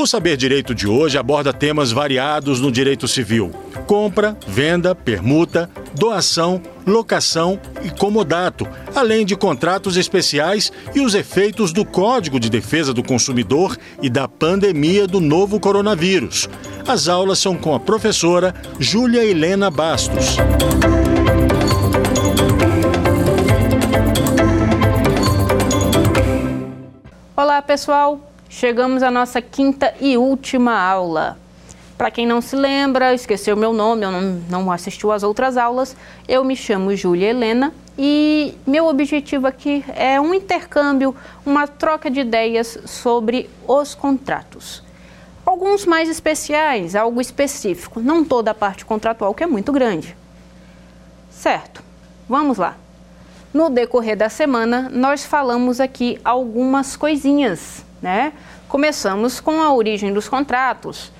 O Saber Direito de hoje aborda temas variados no direito civil: compra, venda, permuta, doação, locação e comodato, além de contratos especiais e os efeitos do Código de Defesa do Consumidor e da pandemia do novo coronavírus. As aulas são com a professora Júlia Helena Bastos. Olá, pessoal! Chegamos à nossa quinta e última aula. Para quem não se lembra, esqueceu meu nome, eu não, não assistiu às outras aulas, eu me chamo Júlia Helena e meu objetivo aqui é um intercâmbio, uma troca de ideias sobre os contratos. Alguns mais especiais, algo específico, não toda a parte contratual que é muito grande. Certo, vamos lá. No decorrer da semana, nós falamos aqui algumas coisinhas né? Começamos com a origem dos contratos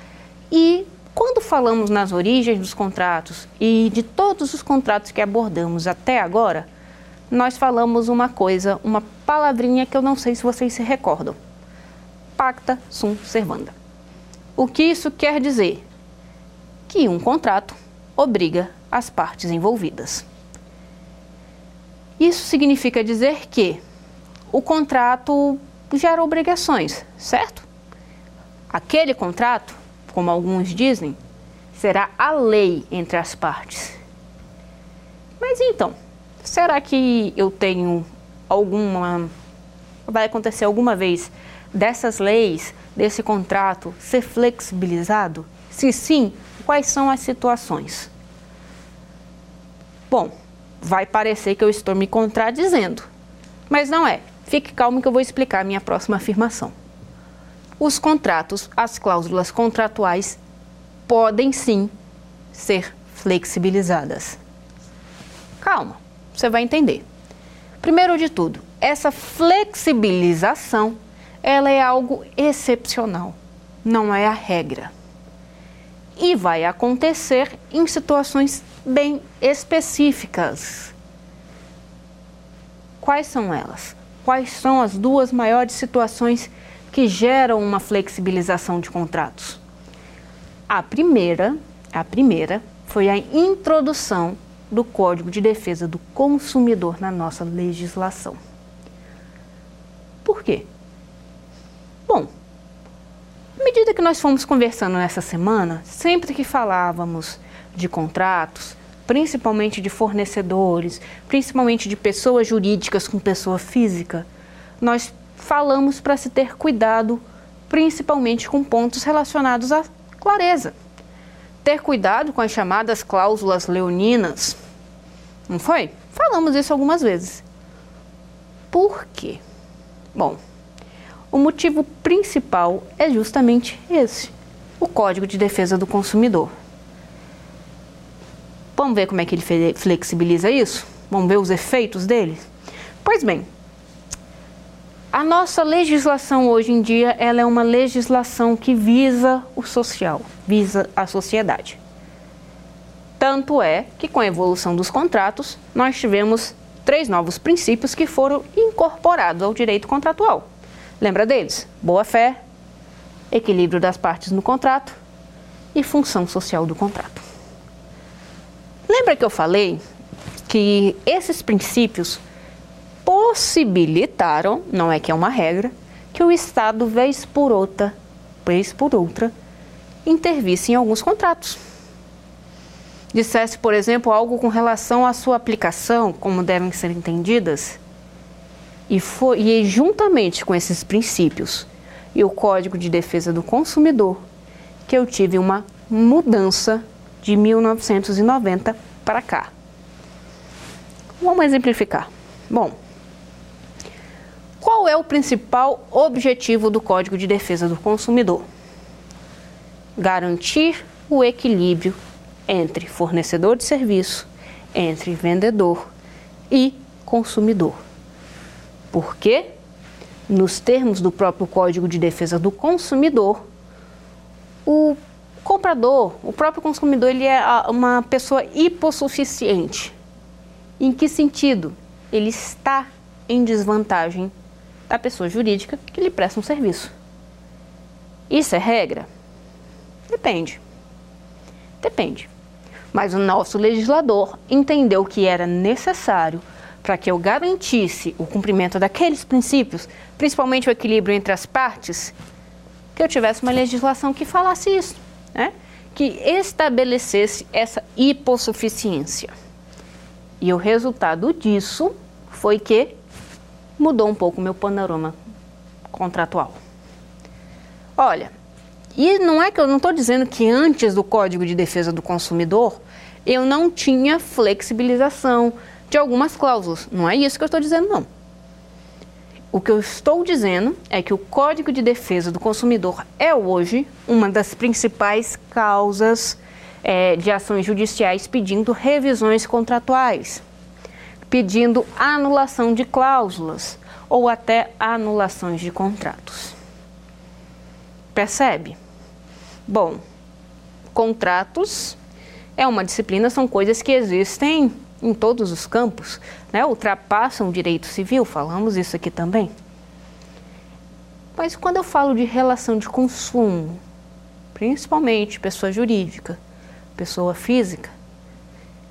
e quando falamos nas origens dos contratos e de todos os contratos que abordamos até agora, nós falamos uma coisa, uma palavrinha que eu não sei se vocês se recordam. Pacta sunt servanda. O que isso quer dizer? Que um contrato obriga as partes envolvidas. Isso significa dizer que o contrato gera obrigações, certo? Aquele contrato, como alguns dizem, será a lei entre as partes. Mas então, será que eu tenho alguma. Vai acontecer alguma vez dessas leis, desse contrato, ser flexibilizado? Se sim, quais são as situações? Bom, vai parecer que eu estou me contradizendo, mas não é. Fique calmo que eu vou explicar a minha próxima afirmação. Os contratos, as cláusulas contratuais podem sim ser flexibilizadas. Calma, você vai entender. Primeiro de tudo, essa flexibilização, ela é algo excepcional, não é a regra. E vai acontecer em situações bem específicas. Quais são elas? Quais são as duas maiores situações que geram uma flexibilização de contratos? A primeira, a primeira foi a introdução do Código de Defesa do Consumidor na nossa legislação. Por quê? Bom, à medida que nós fomos conversando nessa semana, sempre que falávamos de contratos, principalmente de fornecedores, principalmente de pessoas jurídicas com pessoa física, nós falamos para se ter cuidado, principalmente com pontos relacionados à clareza. Ter cuidado com as chamadas cláusulas leoninas. Não foi? Falamos isso algumas vezes. Por quê? Bom, o motivo principal é justamente esse: o Código de Defesa do Consumidor. Vamos ver como é que ele flexibiliza isso? Vamos ver os efeitos dele? Pois bem, a nossa legislação hoje em dia ela é uma legislação que visa o social, visa a sociedade. Tanto é que com a evolução dos contratos, nós tivemos três novos princípios que foram incorporados ao direito contratual. Lembra deles? Boa-fé, equilíbrio das partes no contrato e função social do contrato. Lembra que eu falei que esses princípios possibilitaram, não é que é uma regra, que o Estado, vez por outra, vez por outra, intervisse em alguns contratos. Dissesse, por exemplo, algo com relação à sua aplicação, como devem ser entendidas, e, foi, e juntamente com esses princípios e o Código de Defesa do Consumidor, que eu tive uma mudança de 1990 para cá. Vamos exemplificar. Bom, qual é o principal objetivo do Código de Defesa do Consumidor? Garantir o equilíbrio entre fornecedor de serviço, entre vendedor e consumidor. Por quê? Nos termos do próprio Código de Defesa do Consumidor, o comprador, o próprio consumidor, ele é uma pessoa hipossuficiente. Em que sentido? Ele está em desvantagem da pessoa jurídica que lhe presta um serviço. Isso é regra? Depende. Depende. Mas o nosso legislador entendeu que era necessário para que eu garantisse o cumprimento daqueles princípios, principalmente o equilíbrio entre as partes, que eu tivesse uma legislação que falasse isso, né? que estabelecesse essa hipossuficiência. E o resultado disso foi que mudou um pouco o meu panorama contratual. Olha, e não é que eu não estou dizendo que antes do Código de Defesa do Consumidor eu não tinha flexibilização de algumas cláusulas. Não é isso que eu estou dizendo, não. O que eu estou dizendo é que o Código de Defesa do Consumidor é hoje uma das principais causas é, de ações judiciais pedindo revisões contratuais, pedindo anulação de cláusulas ou até anulações de contratos. Percebe? Bom, contratos é uma disciplina, são coisas que existem em todos os campos, né? ultrapassam o direito civil, falamos isso aqui também. Mas quando eu falo de relação de consumo, principalmente pessoa jurídica, pessoa física,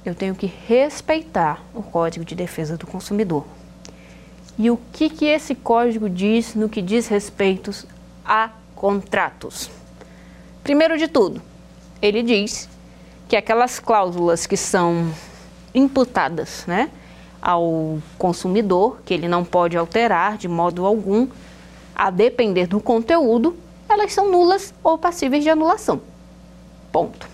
eu tenho que respeitar o Código de Defesa do Consumidor. E o que, que esse código diz no que diz respeito a contratos? Primeiro de tudo, ele diz que aquelas cláusulas que são imputadas né, ao consumidor, que ele não pode alterar de modo algum, a depender do conteúdo, elas são nulas ou passíveis de anulação. Ponto.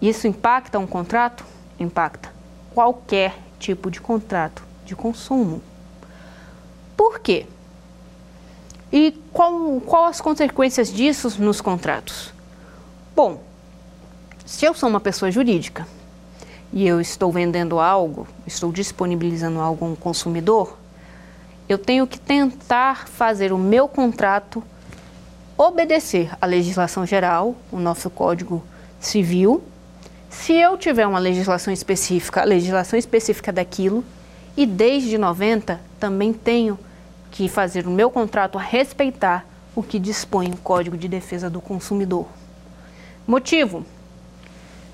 Isso impacta um contrato? Impacta qualquer tipo de contrato de consumo. Por quê? E qual, qual as consequências disso nos contratos? Bom, se eu sou uma pessoa jurídica e eu estou vendendo algo, estou disponibilizando algo a um consumidor, eu tenho que tentar fazer o meu contrato obedecer à legislação geral, o nosso Código Civil, se eu tiver uma legislação específica, a legislação específica daquilo, e desde 90 também tenho que fazer o meu contrato a respeitar o que dispõe o Código de Defesa do Consumidor. Motivo: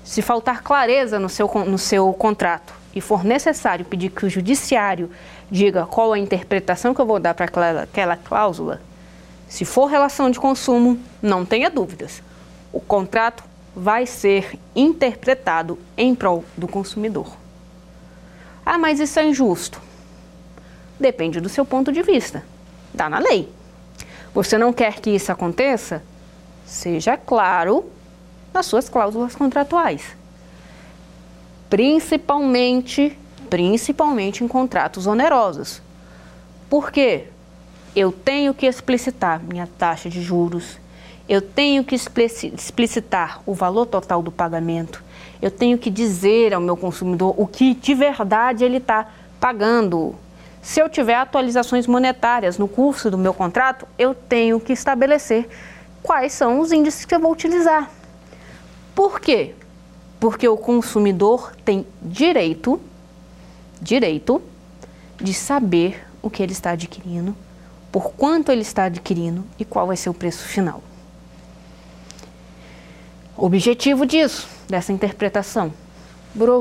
se faltar clareza no seu, no seu contrato e for necessário pedir que o judiciário diga qual a interpretação que eu vou dar para aquela, aquela cláusula, se for relação de consumo, não tenha dúvidas. O contrato vai ser interpretado em prol do consumidor. Ah, mas isso é injusto. Depende do seu ponto de vista. Está na lei. Você não quer que isso aconteça? Seja claro nas suas cláusulas contratuais. Principalmente, principalmente em contratos onerosos. Por quê? Eu tenho que explicitar minha taxa de juros, eu tenho que explicitar o valor total do pagamento, eu tenho que dizer ao meu consumidor o que de verdade ele está pagando. Se eu tiver atualizações monetárias no curso do meu contrato, eu tenho que estabelecer quais são os índices que eu vou utilizar. Por quê? Porque o consumidor tem direito, direito de saber o que ele está adquirindo, por quanto ele está adquirindo e qual vai ser o preço final. Objetivo disso, dessa interpretação,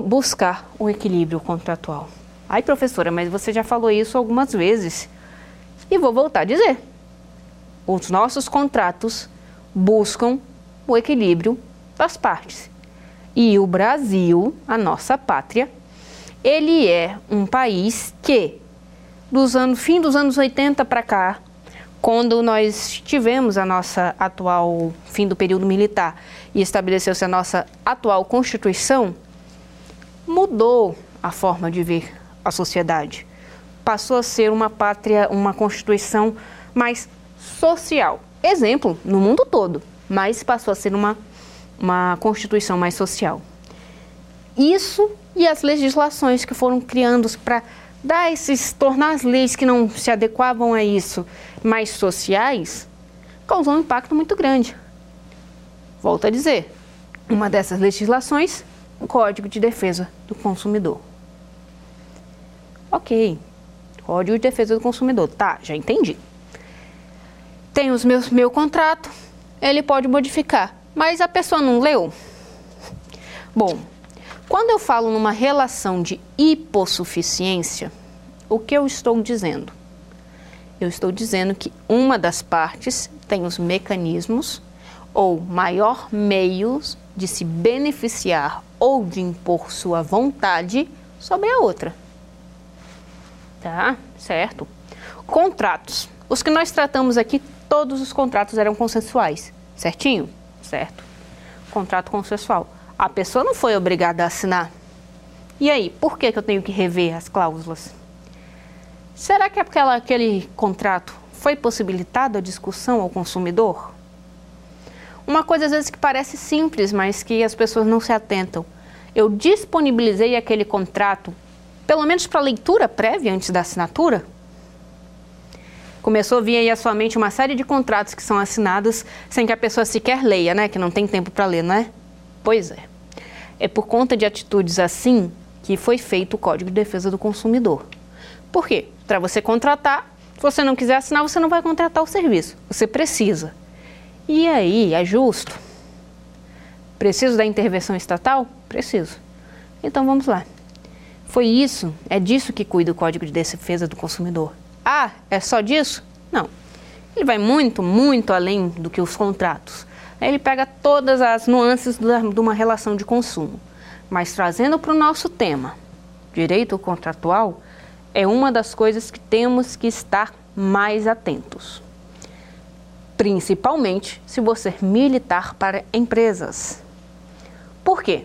buscar o equilíbrio contratual. Ai, professora, mas você já falou isso algumas vezes. E vou voltar a dizer. Os nossos contratos buscam o equilíbrio das partes. E o Brasil, a nossa pátria, ele é um país que, dos anos, fim dos anos 80 para cá, quando nós tivemos a nossa atual fim do período militar e estabeleceu-se a nossa atual Constituição, mudou a forma de ver a sociedade. Passou a ser uma pátria, uma Constituição mais social. Exemplo, no mundo todo, mas passou a ser uma, uma Constituição mais social. Isso e as legislações que foram criando para dar esses, tornar as leis que não se adequavam a isso mais sociais, causou um impacto muito grande. Volto a dizer, uma dessas legislações, o Código de Defesa do Consumidor. Ok, Código de Defesa do Consumidor, tá, já entendi. tem os meus meu contrato, ele pode modificar, mas a pessoa não leu. Bom, quando eu falo numa relação de hipossuficiência, o que eu estou dizendo? Eu estou dizendo que uma das partes tem os mecanismos ou maior meios de se beneficiar ou de impor sua vontade sobre a outra. Tá? Certo? Contratos. Os que nós tratamos aqui, todos os contratos eram consensuais. Certinho? Certo. Contrato consensual. A pessoa não foi obrigada a assinar. E aí, por que, que eu tenho que rever as cláusulas? Será que aquela, aquele contrato foi possibilitado a discussão ao consumidor? Uma coisa às vezes que parece simples, mas que as pessoas não se atentam. Eu disponibilizei aquele contrato, pelo menos para leitura prévia antes da assinatura? Começou a vir aí à sua mente uma série de contratos que são assinados sem que a pessoa sequer leia, né? Que não tem tempo para ler, não é? Pois é. É por conta de atitudes assim que foi feito o Código de Defesa do Consumidor. Por quê? Para você contratar, se você não quiser assinar, você não vai contratar o serviço. Você precisa. E aí, é justo? Preciso da intervenção estatal? Preciso. Então vamos lá. Foi isso, é disso que cuida o Código de Defesa do Consumidor. Ah, é só disso? Não. Ele vai muito, muito além do que os contratos. Ele pega todas as nuances de uma relação de consumo. Mas trazendo para o nosso tema, direito contratual, é uma das coisas que temos que estar mais atentos. Principalmente se você militar para empresas. Por quê?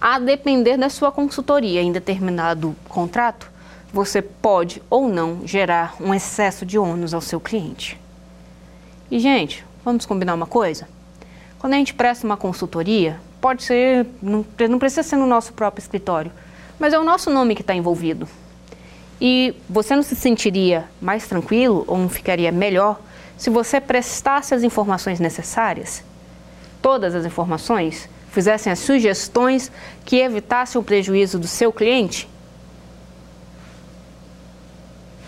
A depender da sua consultoria em determinado contrato, você pode ou não gerar um excesso de ônus ao seu cliente. E, gente, vamos combinar uma coisa? Quando a gente presta uma consultoria, pode ser, não, precisa ser no nosso próprio escritório, mas é o nosso nome que está envolvido. E você não se sentiria mais tranquilo ou não ficaria melhor se você prestasse as informações necessárias? Todas as informações? Fizessem as sugestões que evitassem o prejuízo do seu cliente?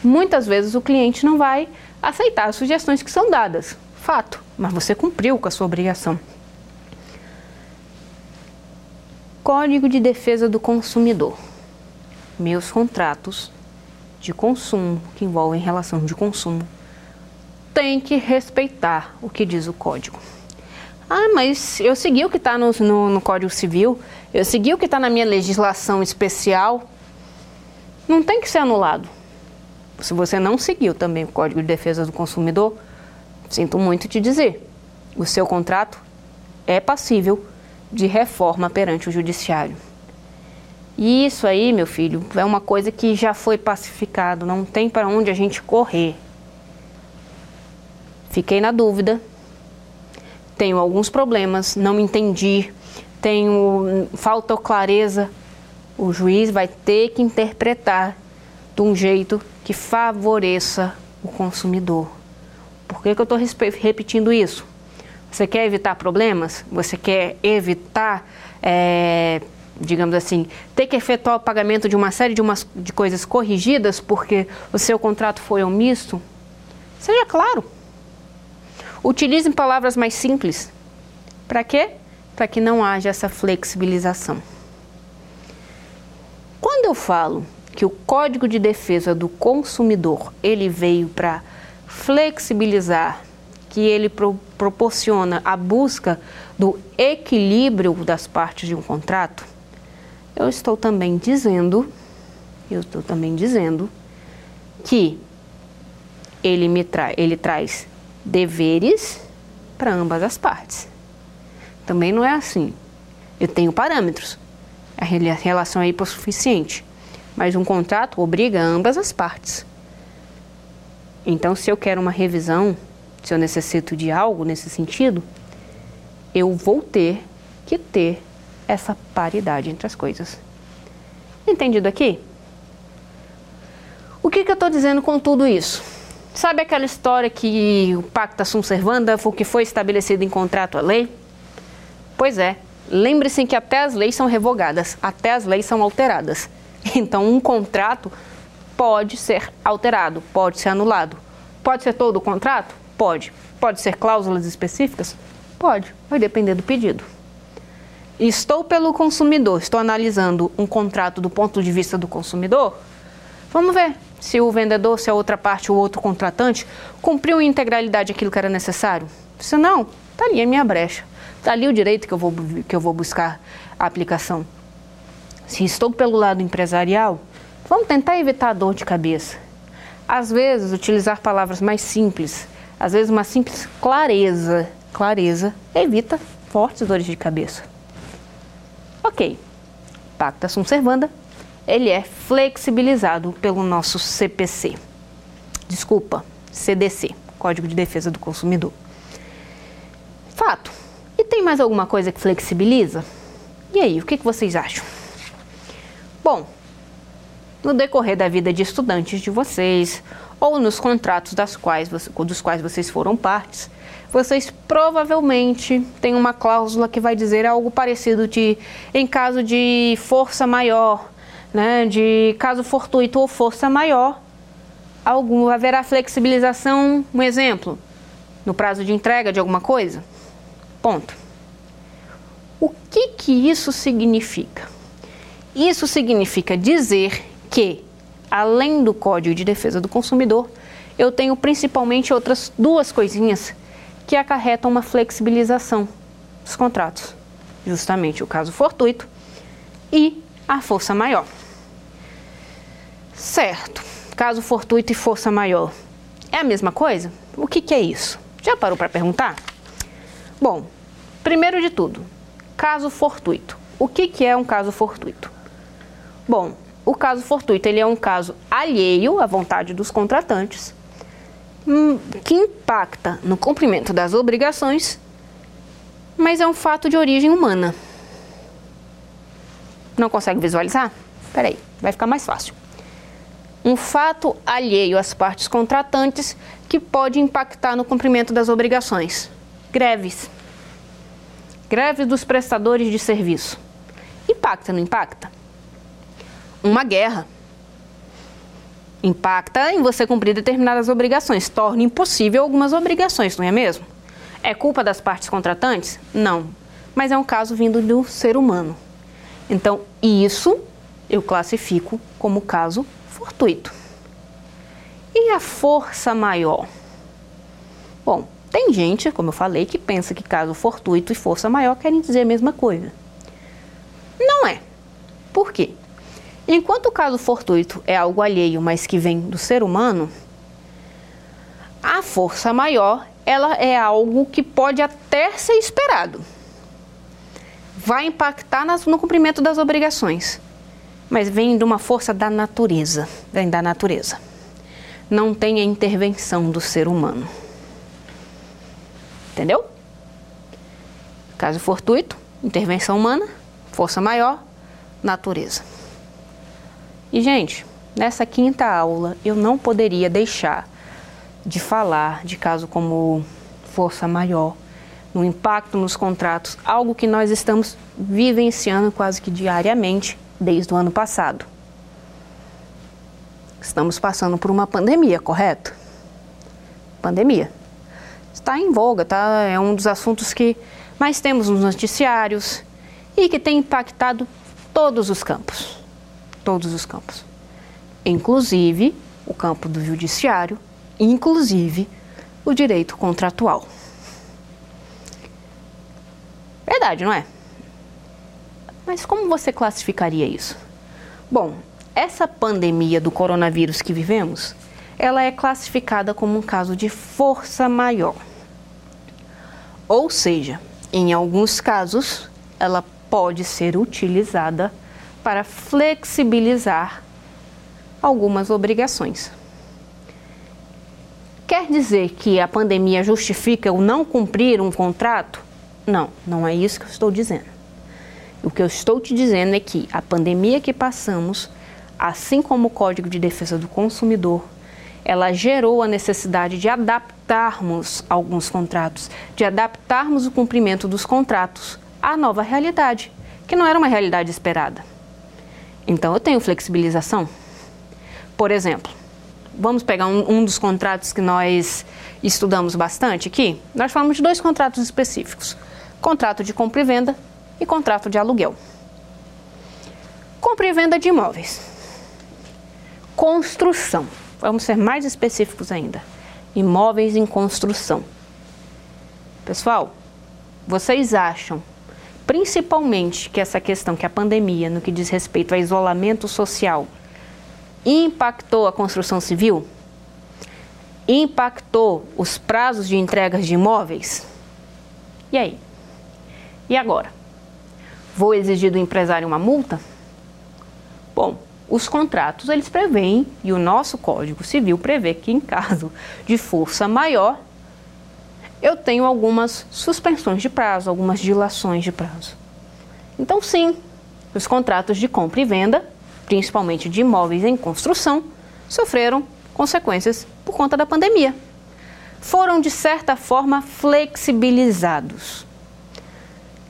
Muitas vezes o cliente não vai aceitar as sugestões que são dadas. Fato, mas você cumpriu com a sua obrigação. Código de Defesa do Consumidor. Meus contratos de consumo, que envolvem relação de consumo, tem que respeitar o que diz o código. Ah, mas eu segui o que está no, no, no, Código Civil, eu segui o que está na minha legislação especial. Não tem que ser anulado. Se você não seguiu também o Código de Defesa do Consumidor, sinto muito te dizer, o seu contrato é passível de reforma perante o Judiciário. E isso aí, meu filho, é uma coisa que já foi pacificado, não tem para onde a gente correr. Fiquei na dúvida, tenho alguns problemas, não entendi, tenho falta clareza. O juiz vai ter que interpretar de um jeito que favoreça o consumidor. Por que, que eu estou repetindo isso? Você quer evitar problemas? Você quer evitar é, digamos assim, ter que efetuar o pagamento de uma série de, umas, de coisas corrigidas porque o seu contrato foi omisso, seja claro. Utilize palavras mais simples. Para quê? Para que não haja essa flexibilização. Quando eu falo que o Código de Defesa do Consumidor ele veio para flexibilizar, que ele pro, proporciona a busca do equilíbrio das partes de um contrato, eu estou também dizendo, eu estou também dizendo que ele me tra ele traz deveres para ambas as partes. Também não é assim. Eu tenho parâmetros. A relação é hipossuficiente. Mas um contrato obriga ambas as partes. Então, se eu quero uma revisão, se eu necessito de algo nesse sentido, eu vou ter que ter essa paridade entre as coisas. Entendido aqui? O que, que eu estou dizendo com tudo isso? Sabe aquela história que o pacta sunt servanda, o que foi estabelecido em contrato a lei? Pois é, lembre-se que até as leis são revogadas, até as leis são alteradas. Então, um contrato pode ser alterado, pode ser anulado. Pode ser todo o contrato? Pode. Pode ser cláusulas específicas? Pode. Vai depender do pedido. Estou pelo consumidor, estou analisando um contrato do ponto de vista do consumidor. Vamos ver se o vendedor, se a outra parte, o outro contratante, cumpriu em integralidade aquilo que era necessário. Se não, está ali a minha brecha. Está ali o direito que eu, vou, que eu vou buscar a aplicação. Se estou pelo lado empresarial, vamos tentar evitar a dor de cabeça. Às vezes, utilizar palavras mais simples, às vezes uma simples clareza, clareza, evita fortes dores de cabeça. Ok, Pacta Sunt Servanda, ele é flexibilizado pelo nosso CPC. Desculpa, CDC, Código de Defesa do Consumidor. Fato. E tem mais alguma coisa que flexibiliza? E aí, o que, que vocês acham? Bom, no decorrer da vida de estudantes de vocês ou nos contratos das quais, dos quais vocês foram partes, vocês provavelmente têm uma cláusula que vai dizer algo parecido de em caso de força maior, né, de caso fortuito ou força maior, algum, haverá flexibilização, um exemplo, no prazo de entrega de alguma coisa. Ponto. O que que isso significa? Isso significa dizer que, além do Código de Defesa do Consumidor, eu tenho principalmente outras duas coisinhas que acarretam uma flexibilização dos contratos. Justamente o caso fortuito e a força maior. Certo, caso fortuito e força maior. É a mesma coisa? O que, que é isso? Já parou para perguntar? Bom, primeiro de tudo, caso fortuito. O que, que é um caso fortuito? Bom, o caso fortuito ele é um caso alheio à vontade dos contratantes, hum, que impacta no cumprimento das obrigações, mas é um fato de origem humana. Não consegue visualizar? Peraí, vai ficar mais fácil. Um fato alheio às partes contratantes que pode impactar no cumprimento das obrigações. Greves. Greves dos prestadores de serviço. Impacta, não impacta? Uma guerra. Impacta em você cumprir determinadas obrigações, torna impossível algumas obrigações, não é mesmo? É culpa das partes contratantes? Não. Mas é um caso vindo do ser humano. Então, isso eu classifico como caso fortuito. E a força maior? Bom, tem gente, como eu falei, que pensa que caso fortuito e força maior querem dizer a mesma coisa. Não é. Por quê? Enquanto o caso fortuito é algo alheio, mas que vem do ser humano, a força maior ela é algo que pode até ser esperado. Vai impactar no cumprimento das obrigações, mas vem de uma força da natureza, vem da natureza. Não tem a intervenção do ser humano. Entendeu? Caso fortuito, intervenção humana, força maior, natureza. E, gente, nessa quinta aula eu não poderia deixar de falar de caso como força maior, no impacto nos contratos, algo que nós estamos vivenciando quase que diariamente desde o ano passado. Estamos passando por uma pandemia, correto? Pandemia. Está em voga, tá? É um dos assuntos que mais temos nos noticiários e que tem impactado todos os campos todos os campos, inclusive o campo do judiciário, inclusive o direito contratual. Verdade, não é? Mas como você classificaria isso? Bom, essa pandemia do coronavírus que vivemos, ela é classificada como um caso de força maior. Ou seja, em alguns casos, ela pode ser utilizada para flexibilizar algumas obrigações. Quer dizer que a pandemia justifica o não cumprir um contrato? Não, não é isso que eu estou dizendo. O que eu estou te dizendo é que a pandemia que passamos, assim como o Código de Defesa do Consumidor, ela gerou a necessidade de adaptarmos alguns contratos, de adaptarmos o cumprimento dos contratos à nova realidade, que não era uma realidade esperada. Então eu tenho flexibilização. Por exemplo, vamos pegar um, um dos contratos que nós estudamos bastante aqui. Nós falamos de dois contratos específicos: contrato de compra e venda e contrato de aluguel. Compra e venda de imóveis. Construção. Vamos ser mais específicos ainda. Imóveis em construção. Pessoal, vocês acham, principalmente, que essa questão, que a pandemia, no que diz respeito a isolamento social, impactou a construção civil? Impactou os prazos de entregas de imóveis? E aí? E agora? Vou exigir do empresário uma multa? Bom, os contratos eles preveem e o nosso Código Civil prevê que em caso de força maior eu tenho algumas suspensões de prazo, algumas dilações de prazo. Então sim, os contratos de compra e venda, principalmente de imóveis em construção, sofreram consequências por conta da pandemia. Foram de certa forma flexibilizados.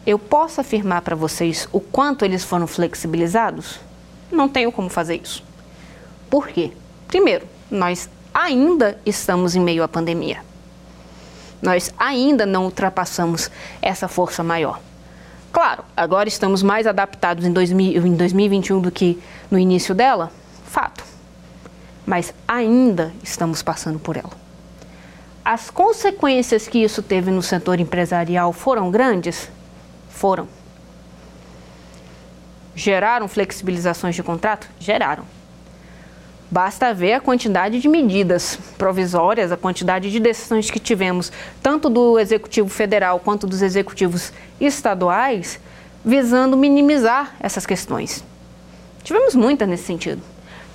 Eu posso afirmar para vocês o quanto eles foram flexibilizados? Não tenho como fazer isso. Por quê? Primeiro, nós ainda estamos em meio à pandemia. Nós ainda não ultrapassamos essa força maior. Claro, agora estamos mais adaptados em, 2000, em 2021 do que no início dela, fato. Mas ainda estamos passando por ela. As consequências que isso teve no setor empresarial foram grandes? Foram. Geraram flexibilizações de contrato? Geraram. Basta ver a quantidade de medidas provisórias, a quantidade de decisões que tivemos, tanto do Executivo Federal quanto dos executivos estaduais, visando minimizar essas questões. Tivemos muita nesse sentido.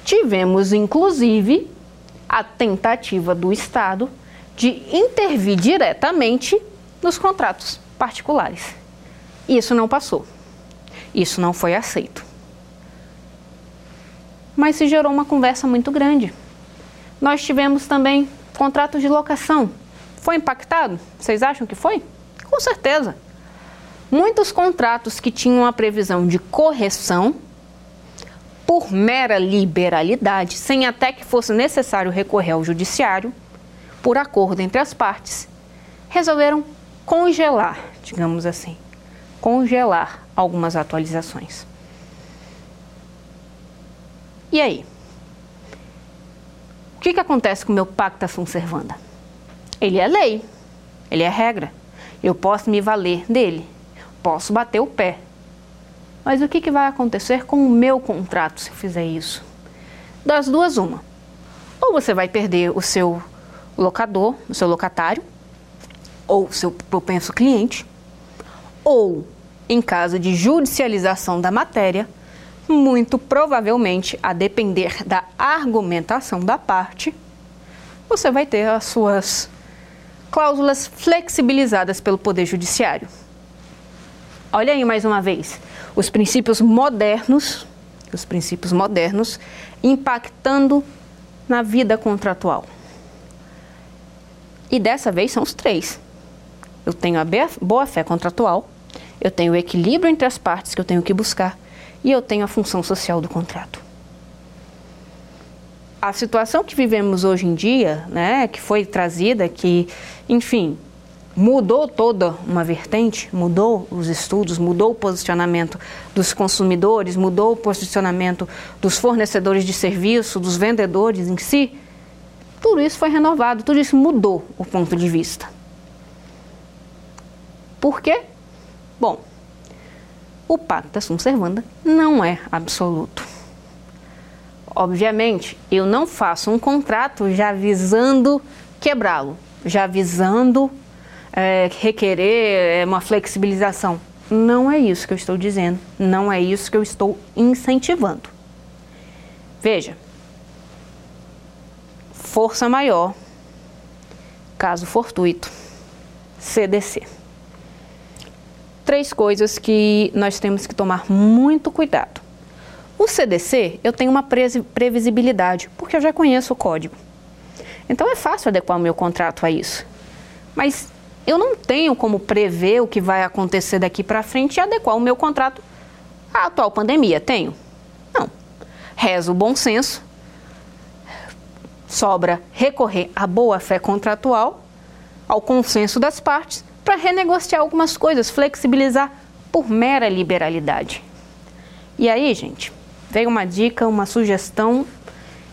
Tivemos, inclusive, a tentativa do Estado de intervir diretamente nos contratos particulares. Isso não passou. Isso não foi aceito. Mas se gerou uma conversa muito grande. Nós tivemos também contratos de locação. Foi impactado? Vocês acham que foi? Com certeza. Muitos contratos que tinham a previsão de correção por mera liberalidade, sem até que fosse necessário recorrer ao judiciário, por acordo entre as partes, resolveram congelar, digamos assim, congelar algumas atualizações. E aí? O que, que acontece com o meu pacta sunt servanda? Ele é lei, ele é regra. Eu posso me valer dele, posso bater o pé. Mas o que, que vai acontecer com o meu contrato se eu fizer isso? Das duas, uma. Ou você vai perder o seu locador, o seu locatário, ou o seu propenso cliente, ou em caso de judicialização da matéria, muito provavelmente, a depender da argumentação da parte, você vai ter as suas cláusulas flexibilizadas pelo Poder Judiciário. Olha aí mais uma vez, os princípios modernos, os princípios modernos impactando na vida contratual. E dessa vez são os três. Eu tenho a boa-fé contratual, eu tenho o equilíbrio entre as partes que eu tenho que buscar e eu tenho a função social do contrato. A situação que vivemos hoje em dia, né, que foi trazida, que, enfim, mudou toda uma vertente, mudou os estudos, mudou o posicionamento dos consumidores, mudou o posicionamento dos fornecedores de serviço, dos vendedores em si. Tudo isso foi renovado, tudo isso mudou o ponto de vista. Por quê? Bom, o pacta sunt servanda não é absoluto. Obviamente, eu não faço um contrato já visando quebrá-lo, já visando é, requerer é, uma flexibilização. Não é isso que eu estou dizendo, não é isso que eu estou incentivando. Veja, força maior, caso fortuito, CDC três coisas que nós temos que tomar muito cuidado. O CDC, eu tenho uma previsibilidade, porque eu já conheço o código. Então é fácil adequar o meu contrato a isso. Mas eu não tenho como prever o que vai acontecer daqui para frente e adequar o meu contrato à atual pandemia. Tenho? Não. Rezo o bom senso. sobra recorrer à boa-fé contratual, ao consenso das partes, para renegociar algumas coisas, flexibilizar por mera liberalidade. E aí, gente, veio uma dica, uma sugestão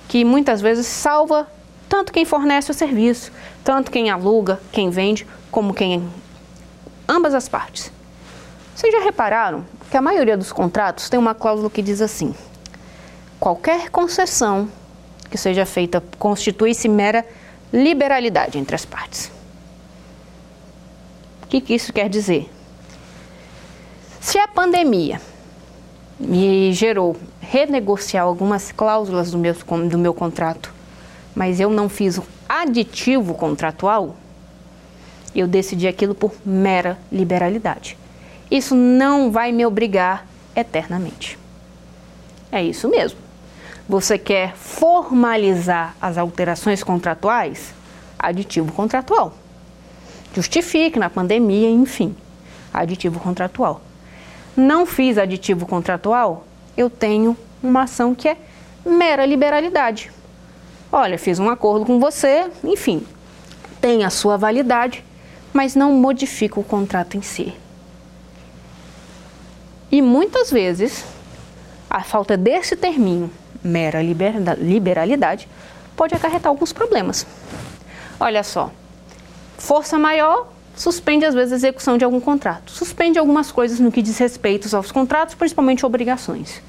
que muitas vezes salva tanto quem fornece o serviço, tanto quem aluga, quem vende, como quem ambas as partes. Vocês já repararam que a maioria dos contratos tem uma cláusula que diz assim: qualquer concessão que seja feita constitui-se mera liberalidade entre as partes. O que, que isso quer dizer? Se a pandemia me gerou renegociar algumas cláusulas do meu, do meu contrato, mas eu não fiz um aditivo contratual, eu decidi aquilo por mera liberalidade. Isso não vai me obrigar eternamente. É isso mesmo. Você quer formalizar as alterações contratuais? Aditivo contratual. Justifique na pandemia, enfim. Aditivo contratual. Não fiz aditivo contratual? Eu tenho uma ação que é mera liberalidade. Olha, fiz um acordo com você, enfim, tem a sua validade, mas não modifica o contrato em si. E muitas vezes, a falta desse termino mera liberalidade pode acarretar alguns problemas. Olha só, força maior suspende às vezes a execução de algum contrato, suspende algumas coisas no que diz respeito aos contratos, principalmente obrigações.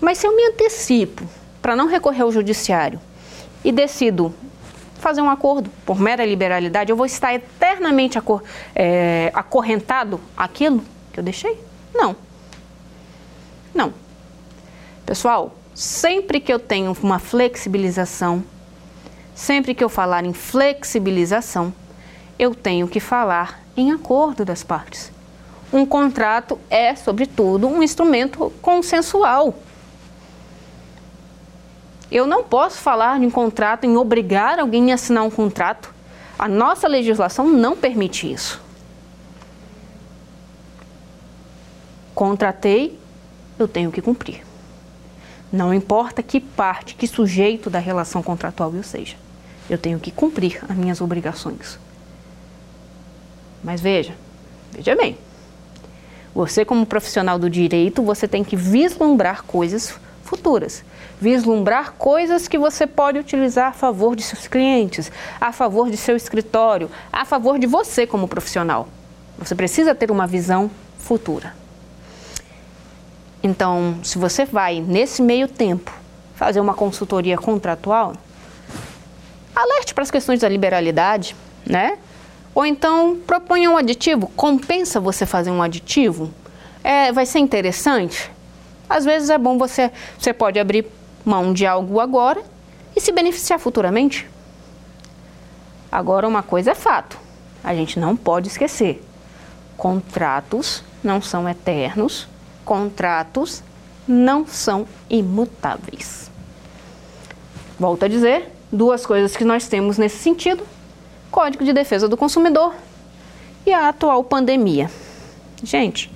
Mas se eu me antecipo para não recorrer ao judiciário e decido fazer um acordo por mera liberalidade, eu vou estar eternamente acor é, acorrentado aquilo que eu deixei? Não. Não. Pessoal, sempre que eu tenho uma flexibilização, sempre que eu falar em flexibilização, eu tenho que falar em acordo das partes. Um contrato é, sobretudo, um instrumento consensual. Eu não posso falar em contrato, em obrigar alguém a assinar um contrato. A nossa legislação não permite isso. Contratei, eu tenho que cumprir. Não importa que parte, que sujeito da relação contratual eu seja. Eu tenho que cumprir as minhas obrigações. Mas veja, veja bem. Você como profissional do direito, você tem que vislumbrar coisas futuras. Vislumbrar coisas que você pode utilizar a favor de seus clientes, a favor de seu escritório, a favor de você como profissional. Você precisa ter uma visão futura. Então, se você vai, nesse meio tempo, fazer uma consultoria contratual, alerte para as questões da liberalidade, né? Ou então proponha um aditivo. Compensa você fazer um aditivo? É, vai ser interessante? Às vezes é bom você, você pode abrir mão de algo agora e se beneficiar futuramente. Agora, uma coisa é fato: a gente não pode esquecer: contratos não são eternos contratos não são imutáveis. Volto a dizer, duas coisas que nós temos nesse sentido: Código de Defesa do Consumidor e a atual pandemia. Gente,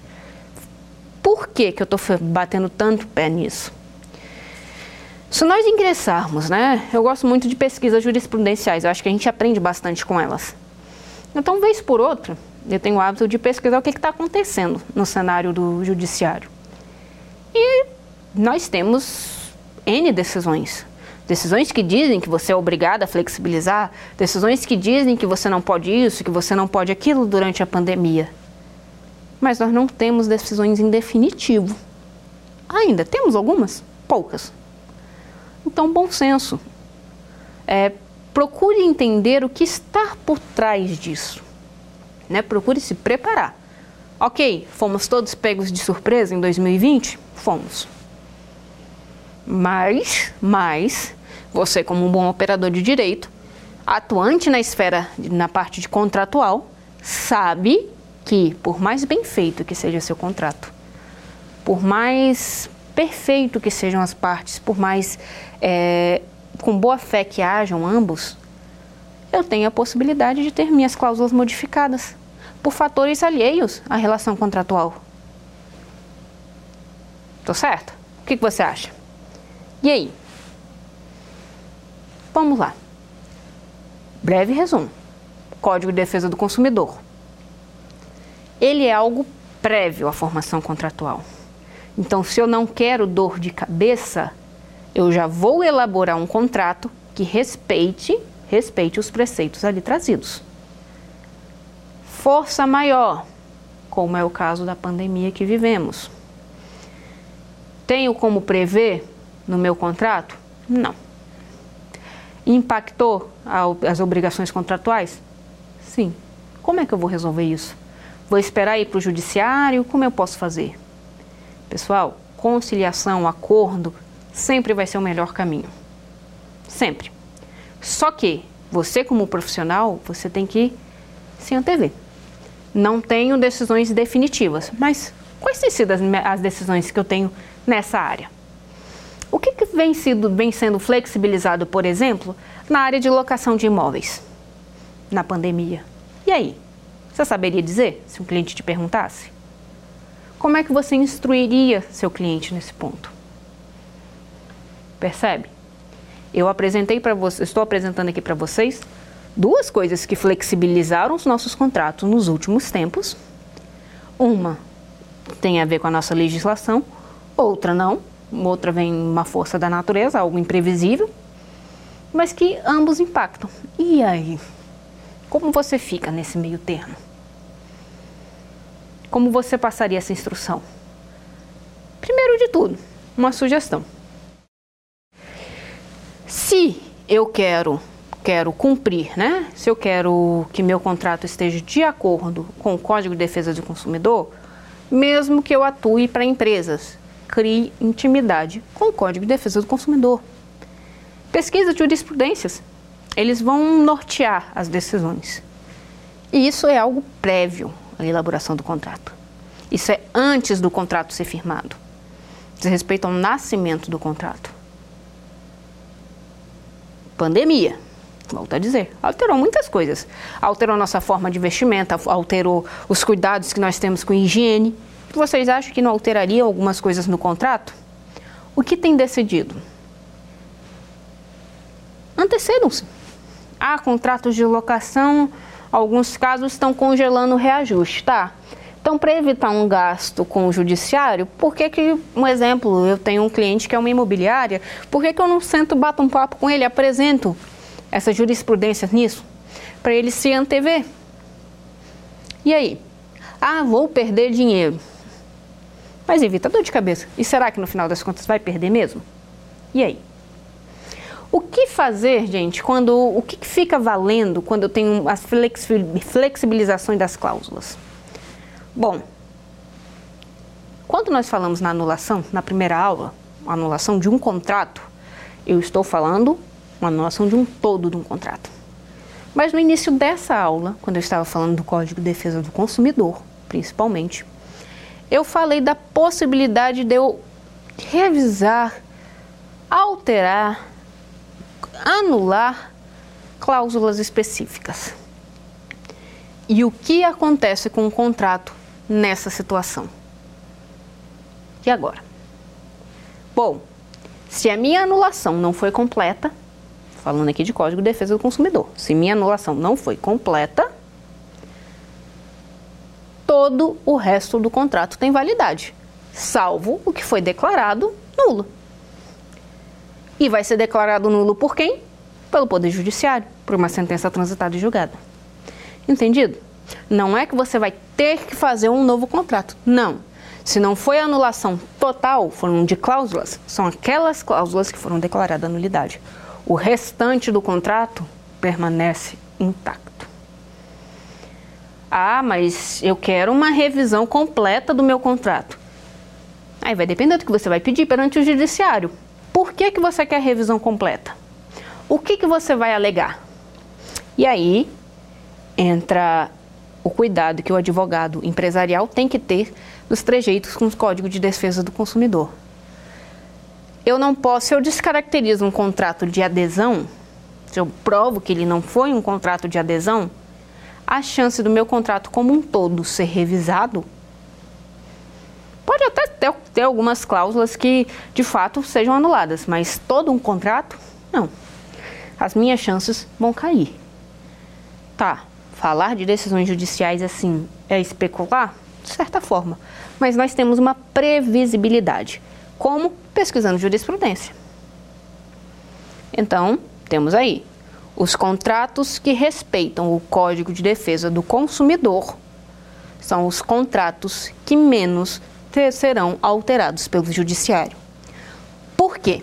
por que, que eu estou batendo tanto pé nisso? Se nós ingressarmos, né? Eu gosto muito de pesquisas jurisprudenciais, eu acho que a gente aprende bastante com elas. Então, vez por outra, eu tenho o hábito de pesquisar o que está acontecendo no cenário do judiciário. E nós temos N decisões. Decisões que dizem que você é obrigado a flexibilizar, decisões que dizem que você não pode isso, que você não pode aquilo durante a pandemia. Mas nós não temos decisões em definitivo. Ainda temos algumas? Poucas. Então, bom senso. É, procure entender o que está por trás disso né? Procure se preparar. Ok, fomos todos pegos de surpresa em 2020? Fomos. Mas, mas, você como um bom operador de direito, atuante na esfera, na parte de contratual, sabe que, por mais bem feito que seja seu contrato, por mais perfeito que sejam as partes, por mais é, com boa fé que hajam ambos, eu tenho a possibilidade de ter minhas cláusulas modificadas por fatores alheios à relação contratual. Tô certo? O que, que você acha? E aí? Vamos lá. Breve resumo. Código de Defesa do Consumidor. Ele é algo prévio à formação contratual. Então, se eu não quero dor de cabeça, eu já vou elaborar um contrato que respeite, respeite os preceitos ali trazidos. Força maior, como é o caso da pandemia que vivemos. Tenho como prever no meu contrato? Não. Impactou as obrigações contratuais? Sim. Como é que eu vou resolver isso? Vou esperar ir para o judiciário? Como eu posso fazer? Pessoal, conciliação, acordo, sempre vai ser o melhor caminho. Sempre. Só que você, como profissional, você tem que se antever. Não tenho decisões definitivas, mas quais têm sido as, as decisões que eu tenho nessa área? O que, que vem, sido, vem sendo flexibilizado, por exemplo, na área de locação de imóveis na pandemia? E aí? Você saberia dizer se um cliente te perguntasse? Como é que você instruiria seu cliente nesse ponto? Percebe? Eu apresentei para vocês, estou apresentando aqui para vocês duas coisas que flexibilizaram os nossos contratos nos últimos tempos. Uma tem a ver com a nossa legislação, outra não. Outra vem uma força da natureza, algo imprevisível, mas que ambos impactam. E aí? Como você fica nesse meio termo? Como você passaria essa instrução? Primeiro de tudo, uma sugestão. Se eu quero quero cumprir, né? Se eu quero que meu contrato esteja de acordo com o Código de Defesa do Consumidor, mesmo que eu atue para empresas, crie intimidade com o Código de Defesa do Consumidor. Pesquisa de jurisprudências, eles vão nortear as decisões. E isso é algo prévio à elaboração do contrato. Isso é antes do contrato ser firmado. Diz respeito ao nascimento do contrato pandemia. Volto a dizer, alterou muitas coisas. Alterou nossa forma de vestimenta, alterou os cuidados que nós temos com higiene. Vocês acham que não alteraria algumas coisas no contrato? O que tem decidido? Antecedam-se. Há contratos de locação, alguns casos estão congelando o reajuste, tá? Então, para evitar um gasto com o judiciário, por que, que, um exemplo, eu tenho um cliente que é uma imobiliária, por que, que eu não sento, bato um papo com ele, apresento essa jurisprudência nisso, para ele se antever? E aí? Ah, vou perder dinheiro. Mas evita dor de cabeça. E será que no final das contas vai perder mesmo? E aí? O que fazer, gente, quando o que fica valendo quando eu tenho as flexibilizações das cláusulas? Bom, quando nós falamos na anulação, na primeira aula, anulação de um contrato, eu estou falando uma anulação de um todo de um contrato. Mas no início dessa aula, quando eu estava falando do Código de Defesa do Consumidor, principalmente, eu falei da possibilidade de eu revisar, alterar, anular cláusulas específicas. E o que acontece com o contrato nessa situação. E agora? Bom, se a minha anulação não foi completa, falando aqui de Código de Defesa do Consumidor, se minha anulação não foi completa, todo o resto do contrato tem validade, salvo o que foi declarado nulo. E vai ser declarado nulo por quem? Pelo Poder Judiciário, por uma sentença transitada e julgada. Entendido? Não é que você vai ter que fazer um novo contrato. Não. Se não foi anulação total, foram de cláusulas, são aquelas cláusulas que foram declaradas nulidade. O restante do contrato permanece intacto. Ah, mas eu quero uma revisão completa do meu contrato. Aí vai depender do que você vai pedir perante o judiciário. Por que, que você quer revisão completa? O que, que você vai alegar? E aí entra o cuidado que o advogado empresarial tem que ter nos trejeitos com o Código de Defesa do Consumidor. Eu não posso, se eu descaracterizo um contrato de adesão, se eu provo que ele não foi um contrato de adesão, a chance do meu contrato como um todo ser revisado pode até ter, ter algumas cláusulas que de fato sejam anuladas, mas todo um contrato, não. as minhas chances vão cair. Tá, falar de decisões judiciais assim é especular? De certa forma. Mas nós temos uma previsibilidade. Como? Pesquisando jurisprudência. Então, temos aí os contratos que respeitam o Código de Defesa do Consumidor são os contratos que menos serão alterados pelo Judiciário. Por quê?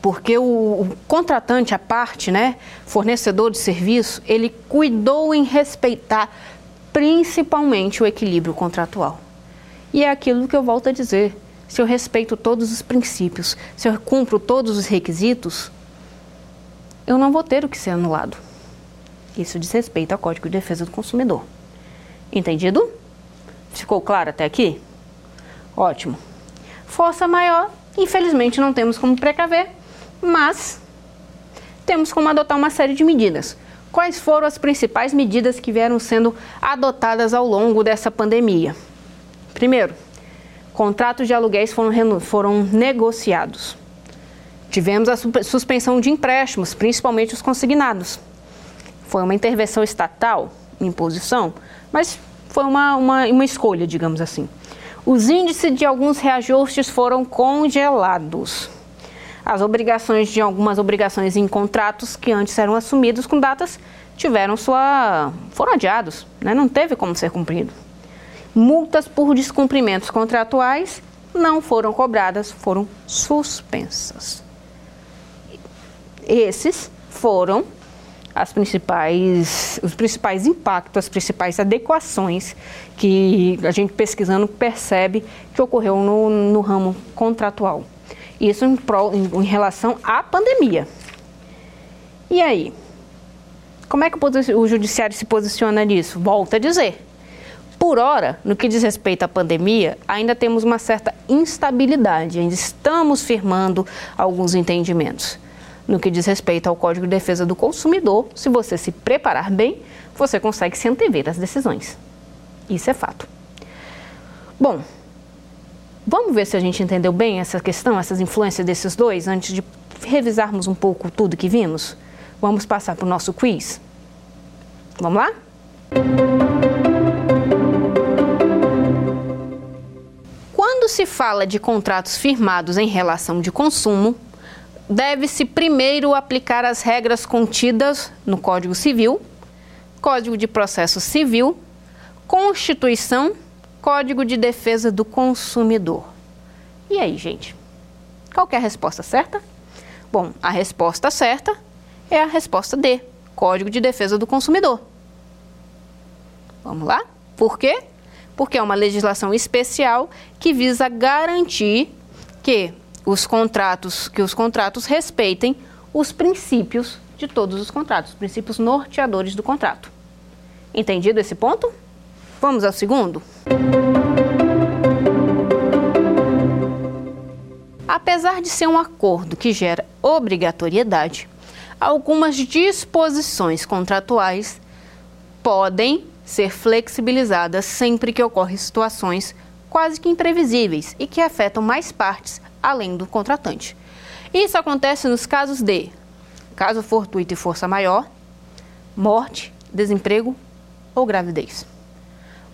Porque o, contratante, a parte, né, fornecedor de serviço, ele cuidou em respeitar principalmente o equilíbrio contratual. E é aquilo que eu volto a dizer. Se eu respeito todos os princípios, se eu cumpro todos os requisitos, eu não vou ter o que ser anulado. Isso diz respeito ao Código de Defesa do Consumidor. Entendido? Ficou claro até aqui? Ótimo. Força maior, infelizmente não temos como precaver, mas temos como adotar uma série de medidas. Quais foram as principais medidas que vieram sendo adotadas ao longo dessa pandemia? Primeiro, contratos de aluguéis foram, foram negociados. Tivemos a suspensão de empréstimos, principalmente os consignados. Foi uma intervenção estatal, imposição, mas foi uma, uma, uma escolha, digamos assim. Os índices de alguns reajustes foram congelados. As obrigações de algumas obrigações em contratos que antes eram assumidos com datas tiveram sua foram adiados, né? não teve como ser cumprido. Multas por descumprimentos contratuais não foram cobradas, foram suspensas. Esses foram as principais, os principais impactos, as principais adequações que a gente pesquisando percebe que ocorreu no, no ramo contratual. Isso em, pro, em, em relação à pandemia. E aí? Como é que o judiciário se posiciona nisso? Volto a dizer. Por hora, no que diz respeito à pandemia, ainda temos uma certa instabilidade, ainda estamos firmando alguns entendimentos. No que diz respeito ao Código de Defesa do Consumidor, se você se preparar bem, você consegue se antever às decisões. Isso é fato. Bom, vamos ver se a gente entendeu bem essa questão, essas influências desses dois, antes de revisarmos um pouco tudo que vimos? Vamos passar para o nosso quiz? Vamos lá? Quando se fala de contratos firmados em relação de consumo, deve-se primeiro aplicar as regras contidas no Código Civil, Código de Processo Civil, Constituição, Código de Defesa do Consumidor. E aí, gente? Qual é a resposta certa? Bom, a resposta certa é a resposta D, Código de Defesa do Consumidor. Vamos lá? Por quê? Porque é uma legislação especial que visa garantir que os contratos, que os contratos respeitem os princípios de todos os contratos, os princípios norteadores do contrato. Entendido esse ponto? Vamos ao segundo? Apesar de ser um acordo que gera obrigatoriedade, algumas disposições contratuais podem ser flexibilizadas sempre que ocorrem situações quase que imprevisíveis e que afetam mais partes além do contratante. Isso acontece nos casos de caso fortuito e força maior, morte, desemprego ou gravidez.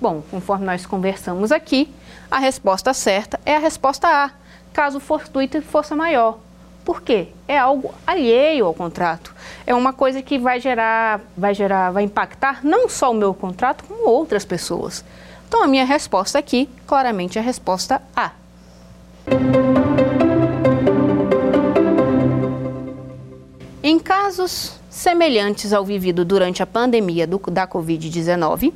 Bom, conforme nós conversamos aqui, a resposta certa é a resposta A, caso fortuito e força maior. Por quê? É algo alheio ao contrato. É uma coisa que vai gerar, vai gerar, vai impactar não só o meu contrato, como outras pessoas. Então a minha resposta aqui, claramente, é a resposta A. Em casos semelhantes ao vivido durante a pandemia do, da Covid-19,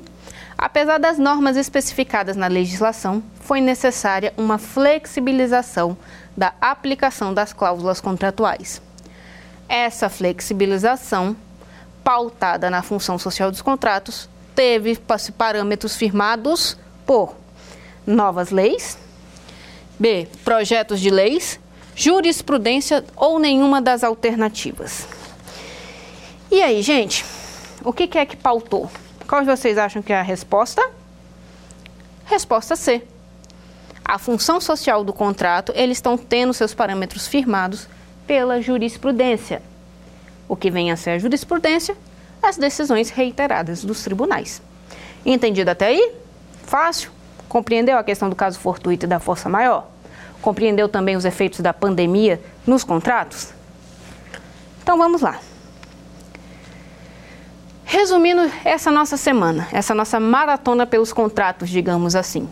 apesar das normas especificadas na legislação, foi necessária uma flexibilização da aplicação das cláusulas contratuais. Essa flexibilização, pautada na função social dos contratos, teve parâmetros firmados por novas leis, B. Projetos de leis jurisprudência ou nenhuma das alternativas. E aí, gente, o que é que pautou? Qual vocês acham que é a resposta? Resposta C. A função social do contrato, eles estão tendo seus parâmetros firmados pela jurisprudência. o que vem a ser a jurisprudência, as decisões reiteradas dos tribunais. Entendido até aí? Fácil? Compreendeu a questão do caso fortuito e da força maior? Compreendeu também os efeitos da pandemia nos contratos? Então vamos lá. Resumindo essa nossa semana, essa nossa maratona pelos contratos, digamos assim.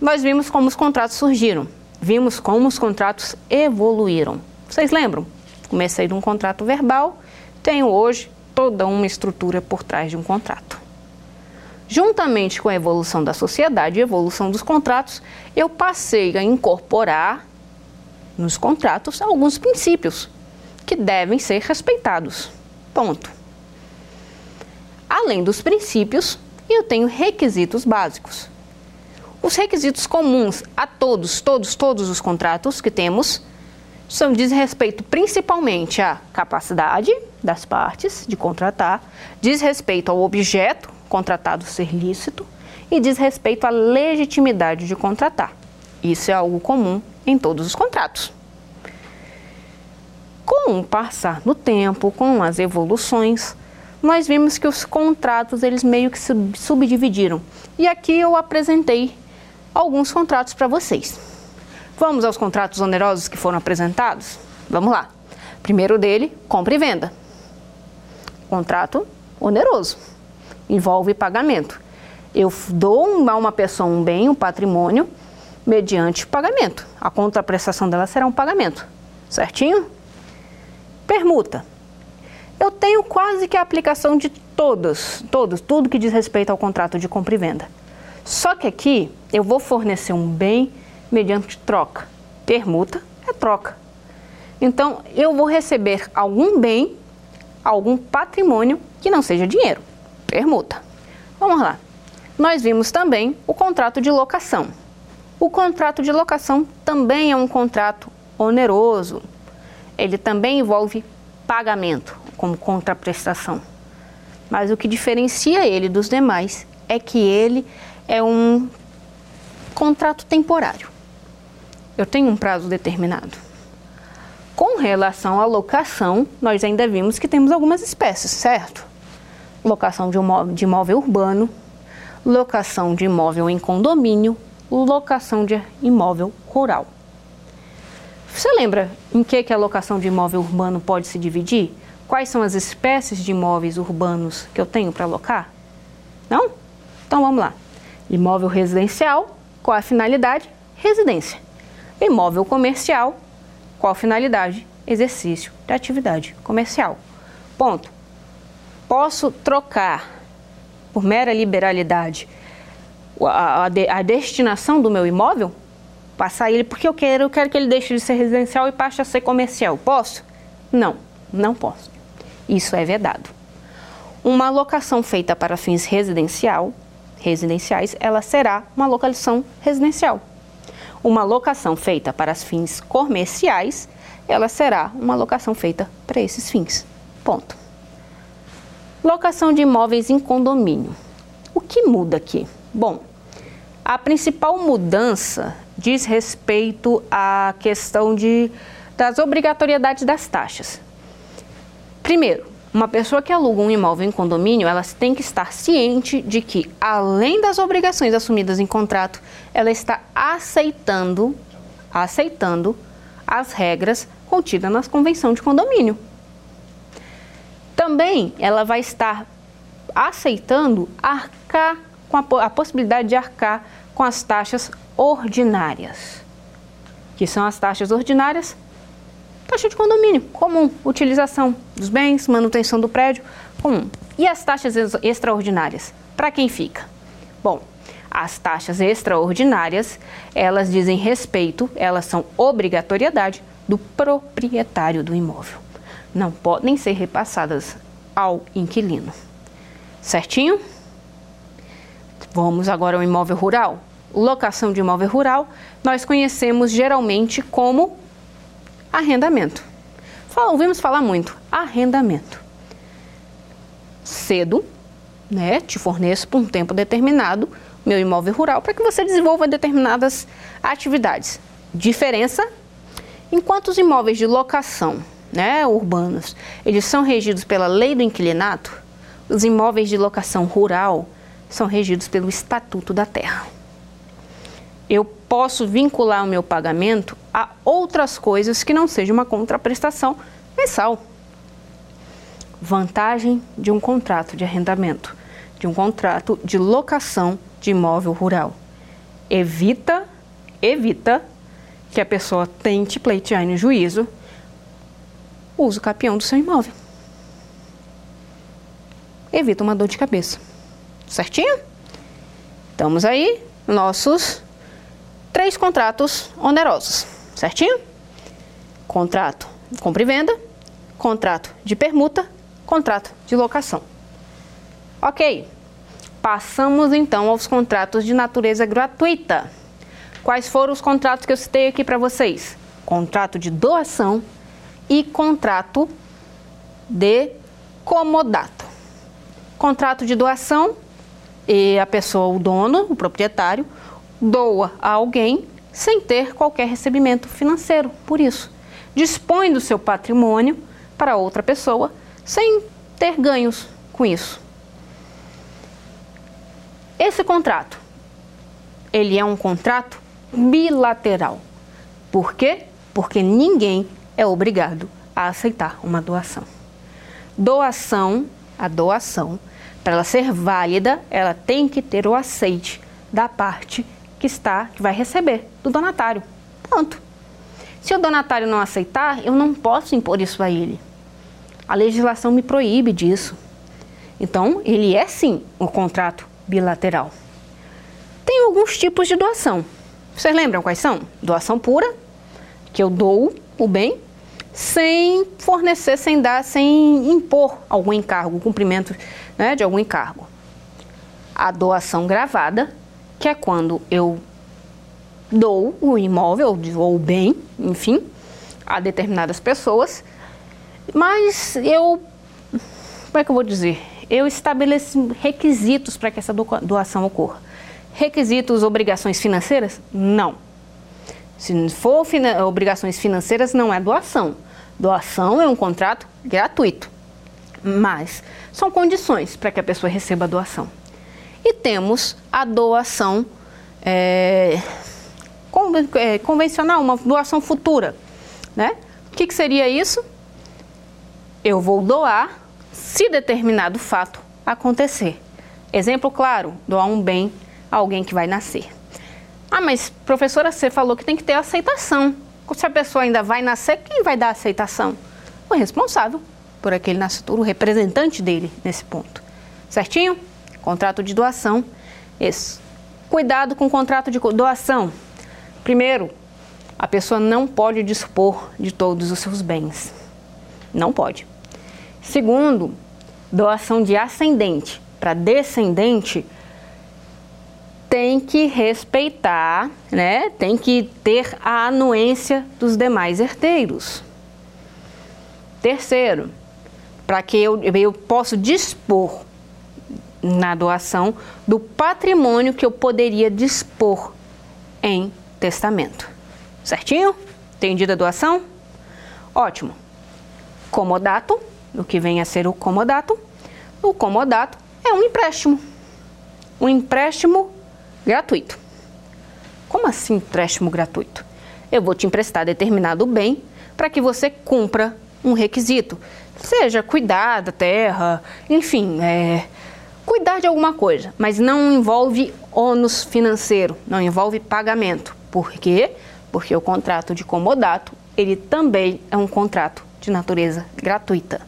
Nós vimos como os contratos surgiram, vimos como os contratos evoluíram. Vocês lembram? Comecei de um contrato verbal, tenho hoje toda uma estrutura por trás de um contrato. Juntamente com a evolução da sociedade e evolução dos contratos, eu passei a incorporar nos contratos alguns princípios que devem ser respeitados. Ponto. Além dos princípios, eu tenho requisitos básicos. Os requisitos comuns a todos, todos, todos os contratos que temos são diz respeito principalmente à capacidade das partes de contratar, diz respeito ao objeto contratado ser lícito e diz respeito à legitimidade de contratar. Isso é algo comum em todos os contratos. Com o passar do tempo, com as evoluções, nós vimos que os contratos eles meio que subdividiram. E aqui eu apresentei alguns contratos para vocês. Vamos aos contratos onerosos que foram apresentados? Vamos lá. Primeiro dele, compra e venda. Contrato oneroso. Envolve pagamento. Eu dou a uma pessoa um bem, um patrimônio, mediante pagamento. A contraprestação dela será um pagamento. Certinho? Permuta eu tenho quase que a aplicação de todos, todos, tudo que diz respeito ao contrato de compra e venda. Só que aqui eu vou fornecer um bem mediante troca. Permuta é troca. Então eu vou receber algum bem, algum patrimônio que não seja dinheiro. Permuta. Vamos lá. Nós vimos também o contrato de locação. O contrato de locação também é um contrato oneroso. Ele também envolve pagamento como contraprestação. Mas o que diferencia ele dos demais é que ele é um contrato temporário. Eu tenho um prazo determinado. Com relação à locação, nós ainda vimos que temos algumas espécies, certo? Locação de imóvel, de imóvel urbano, locação de imóvel em condomínio, locação de imóvel rural. Você lembra em que, que a locação de imóvel urbano pode se dividir? Quais são as espécies de imóveis urbanos que eu tenho para alocar? Não? Então vamos lá. Imóvel residencial, qual a finalidade? Residência. Imóvel comercial, qual a finalidade? Exercício de atividade comercial. Ponto. Posso trocar por mera liberalidade a, a, a destinação do meu imóvel? passar ele porque eu quero, eu quero que ele deixe de ser residencial e passe a ser comercial. Posso? Não, não posso. Isso é vedado. Uma locação feita para fins residencial, residenciais, ela será uma locação residencial. Uma locação feita para fins comerciais, ela será uma locação feita para esses fins. Ponto. Locação de imóveis em condomínio. O que muda aqui? Bom, a principal mudança diz respeito à questão de, das obrigatoriedades das taxas. Primeiro, uma pessoa que aluga um imóvel em condomínio, ela tem que estar ciente de que, além das obrigações assumidas em contrato, ela está aceitando, aceitando as regras contidas na convenção de condomínio. Também ela vai estar aceitando arcar com a, a possibilidade de arcar com as taxas ordinárias. Que são as taxas ordinárias? Taxa de condomínio, comum, utilização dos bens, manutenção do prédio, comum. E as taxas extraordinárias? Para quem fica? Bom, as taxas extraordinárias, elas dizem respeito, elas são obrigatoriedade do proprietário do imóvel. Não podem ser repassadas ao inquilino. Certinho? Vamos agora ao imóvel rural locação de imóvel rural, nós conhecemos geralmente como arrendamento. ouvimos falar muito, arrendamento. Cedo, né, te forneço por um tempo determinado meu imóvel rural para que você desenvolva determinadas atividades. Diferença, enquanto os imóveis de locação né, urbanos, eles são regidos pela lei do inquilinato, os imóveis de locação rural são regidos pelo Estatuto da Terra. Eu posso vincular o meu pagamento a outras coisas que não seja uma contraprestação mensal. Vantagem de um contrato de arrendamento, de um contrato de locação de imóvel rural. Evita, evita que a pessoa tente pleitear no juízo o uso capião do seu imóvel. Evita uma dor de cabeça. Certinho? Estamos aí, nossos três contratos onerosos. Certinho? Contrato de compra e venda, contrato de permuta, contrato de locação. Ok. Passamos então aos contratos de natureza gratuita. Quais foram os contratos que eu citei aqui para vocês? Contrato de doação e contrato de comodato. Contrato de doação, e a pessoa, o dono, o proprietário, doa a alguém sem ter qualquer recebimento financeiro por isso. Dispõe do seu patrimônio para outra pessoa sem ter ganhos com isso. Esse contrato, ele é um contrato bilateral. Por quê? Porque ninguém é obrigado a aceitar uma doação. Doação, a doação, para ela ser válida, ela tem que ter o aceite da parte que está, que vai receber, do donatário. Pronto. Se o donatário não aceitar, eu não posso impor isso a ele. A legislação me proíbe disso. Então, ele é sim um contrato bilateral. Tem alguns tipos de doação. Vocês lembram quais são? Doação pura, que eu dou o bem sem fornecer, sem dar, sem impor algum encargo, cumprimento né, de algum encargo. A doação gravada, que é quando eu dou o imóvel ou o bem, enfim, a determinadas pessoas, mas eu, como é que eu vou dizer? Eu estabeleço requisitos para que essa doação ocorra. Requisitos, obrigações financeiras? Não. Se for fina obrigações financeiras, não é doação. Doação é um contrato gratuito. Mas são condições para que a pessoa receba a doação. E temos a doação é, é, convencional, uma doação futura. Né? O que, que seria isso? Eu vou doar se determinado fato acontecer. Exemplo claro: doar um bem a alguém que vai nascer. Ah, mas professora, você falou que tem que ter aceitação. Se a pessoa ainda vai nascer, quem vai dar aceitação? O responsável por aquele nascituro, o representante dele nesse ponto. Certinho? Contrato de doação. Esse. Cuidado com o contrato de doação. Primeiro, a pessoa não pode dispor de todos os seus bens. Não pode. Segundo, doação de ascendente para descendente tem que respeitar, né? Tem que ter a anuência dos demais herdeiros. Terceiro, para que eu, eu possa dispor na doação do patrimônio que eu poderia dispor em testamento. Certinho? Entendido a doação? Ótimo. Comodato, o que vem a ser o comodato. O comodato é um empréstimo. Um empréstimo gratuito. Como assim empréstimo gratuito? Eu vou te emprestar determinado bem para que você cumpra um requisito, seja cuidar da terra, enfim, é, cuidar de alguma coisa, mas não envolve ônus financeiro, não envolve pagamento. Por quê? Porque o contrato de comodato, ele também é um contrato de natureza gratuita.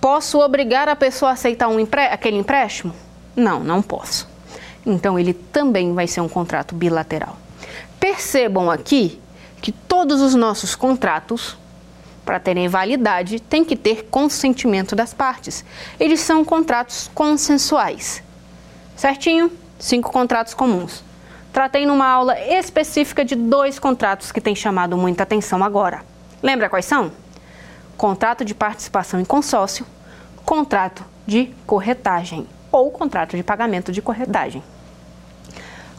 Posso obrigar a pessoa a aceitar um aquele empréstimo? Não, não posso. Então ele também vai ser um contrato bilateral. Percebam aqui que todos os nossos contratos, para terem validade, têm que ter consentimento das partes. Eles são contratos consensuais. Certinho? Cinco contratos comuns. Tratei numa aula específica de dois contratos que têm chamado muita atenção agora. Lembra quais são? Contrato de participação em consórcio, contrato de corretagem ou contrato de pagamento de corretagem.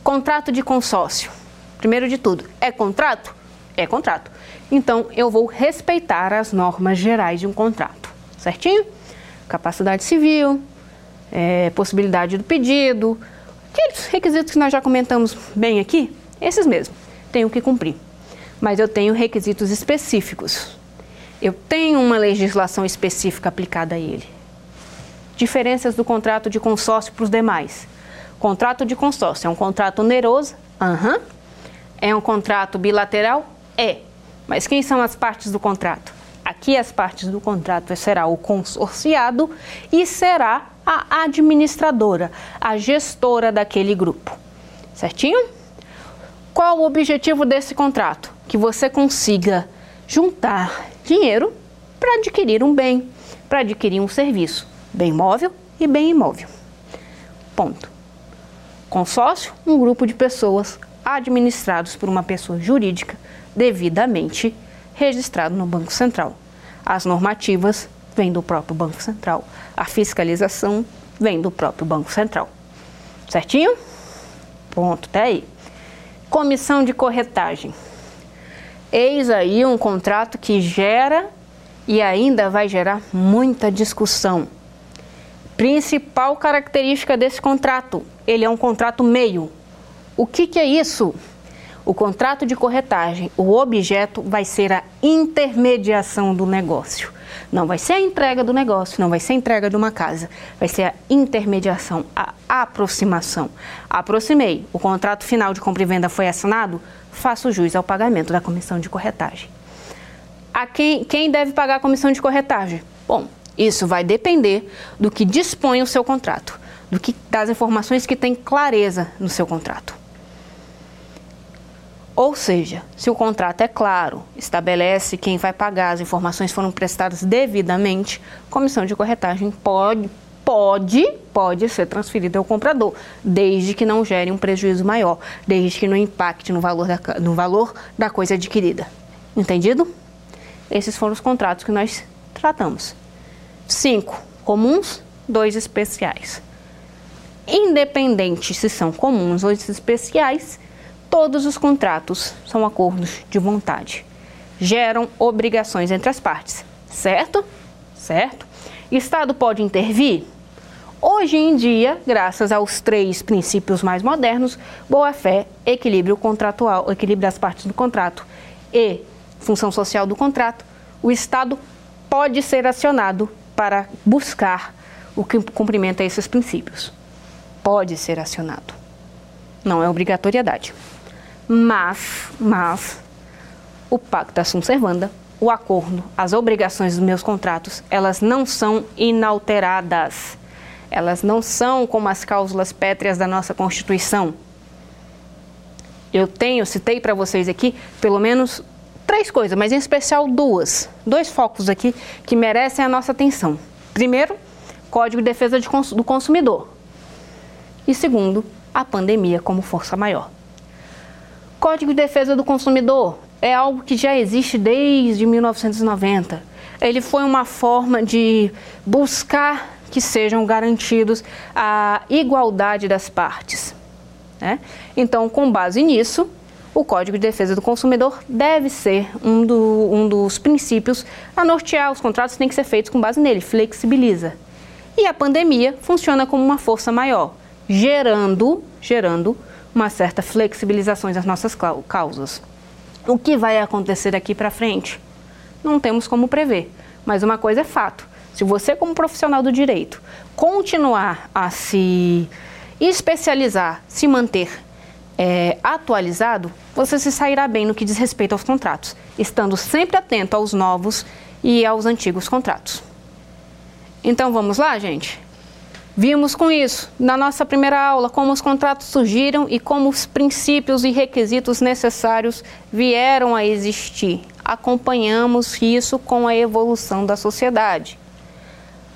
Contrato de consórcio. Primeiro de tudo, é contrato? é contrato. Então, eu vou respeitar as normas gerais de um contrato, certinho? Capacidade civil, é, possibilidade do pedido, aqueles requisitos que nós já comentamos bem aqui, esses mesmo, tenho que cumprir. Mas eu tenho requisitos específicos. Eu tenho uma legislação específica aplicada a ele. Diferenças do contrato de consórcio para os demais. Contrato de consórcio é um contrato oneroso? Aham. Uhum. É um contrato bilateral? É. Mas quem são as partes do contrato? Aqui as partes do contrato será o consorciado e será a administradora, a gestora daquele grupo. Certinho? Qual o objetivo desse contrato? Que você consiga juntar dinheiro para adquirir um bem, para adquirir um serviço, bem móvel e bem imóvel. Ponto. Consórcio, um grupo de pessoas administrados por uma pessoa jurídica devidamente registrado no Banco Central. As normativas vêm do próprio Banco Central. A fiscalização vem do próprio Banco Central. Certinho? Ponto, até aí. Comissão de corretagem. Eis aí um contrato que gera e ainda vai gerar muita discussão. Principal característica desse contrato: ele é um contrato meio. O que, que é isso? O contrato de corretagem, o objeto vai ser a intermediação do negócio. Não vai ser a entrega do negócio, não vai ser a entrega de uma casa, vai ser a intermediação, a aproximação. Aproximei, o contrato final de compra e venda foi assinado, faço jus ao pagamento da comissão de corretagem. A quem, quem deve pagar a comissão de corretagem? Bom, isso vai depender do que dispõe o seu contrato, do que das informações que tem clareza no seu contrato. Ou seja, se o contrato é claro, estabelece quem vai pagar, as informações foram prestadas devidamente, comissão de corretagem pode, pode, pode ser transferida ao comprador, desde que não gere um prejuízo maior, desde que não impacte no valor da, no valor da coisa adquirida. Entendido? Esses foram os contratos que nós tratamos. Cinco comuns, dois especiais. Independente se são comuns ou especiais, Todos os contratos são acordos de vontade. Geram obrigações entre as partes, certo? Certo? Estado pode intervir? Hoje em dia, graças aos três princípios mais modernos, boa-fé, equilíbrio contratual, equilíbrio das partes do contrato e função social do contrato, o Estado pode ser acionado para buscar o que cumprimenta esses princípios. Pode ser acionado. Não é obrigatoriedade. Mas, mas, o pacto sunt servanda, o acordo, as obrigações dos meus contratos, elas não são inalteradas. Elas não são como as cláusulas pétreas da nossa Constituição. Eu tenho, citei para vocês aqui, pelo menos três coisas, mas em especial duas. Dois focos aqui que merecem a nossa atenção. Primeiro, Código de Defesa do Consumidor. E segundo, a pandemia como força maior. Código de Defesa do Consumidor é algo que já existe desde 1990. Ele foi uma forma de buscar que sejam garantidos a igualdade das partes. Né? Então, com base nisso, o Código de Defesa do Consumidor deve ser um, do, um dos princípios a nortear os contratos têm que ser feitos com base nele, flexibiliza. E a pandemia funciona como uma força maior, gerando, gerando uma certa flexibilização das nossas causas. O que vai acontecer daqui para frente? Não temos como prever, mas uma coisa é fato. Se você, como profissional do direito, continuar a se especializar, se manter é, atualizado, você se sairá bem no que diz respeito aos contratos, estando sempre atento aos novos e aos antigos contratos. Então vamos lá, gente? Vimos com isso, na nossa primeira aula, como os contratos surgiram e como os princípios e requisitos necessários vieram a existir. Acompanhamos isso com a evolução da sociedade.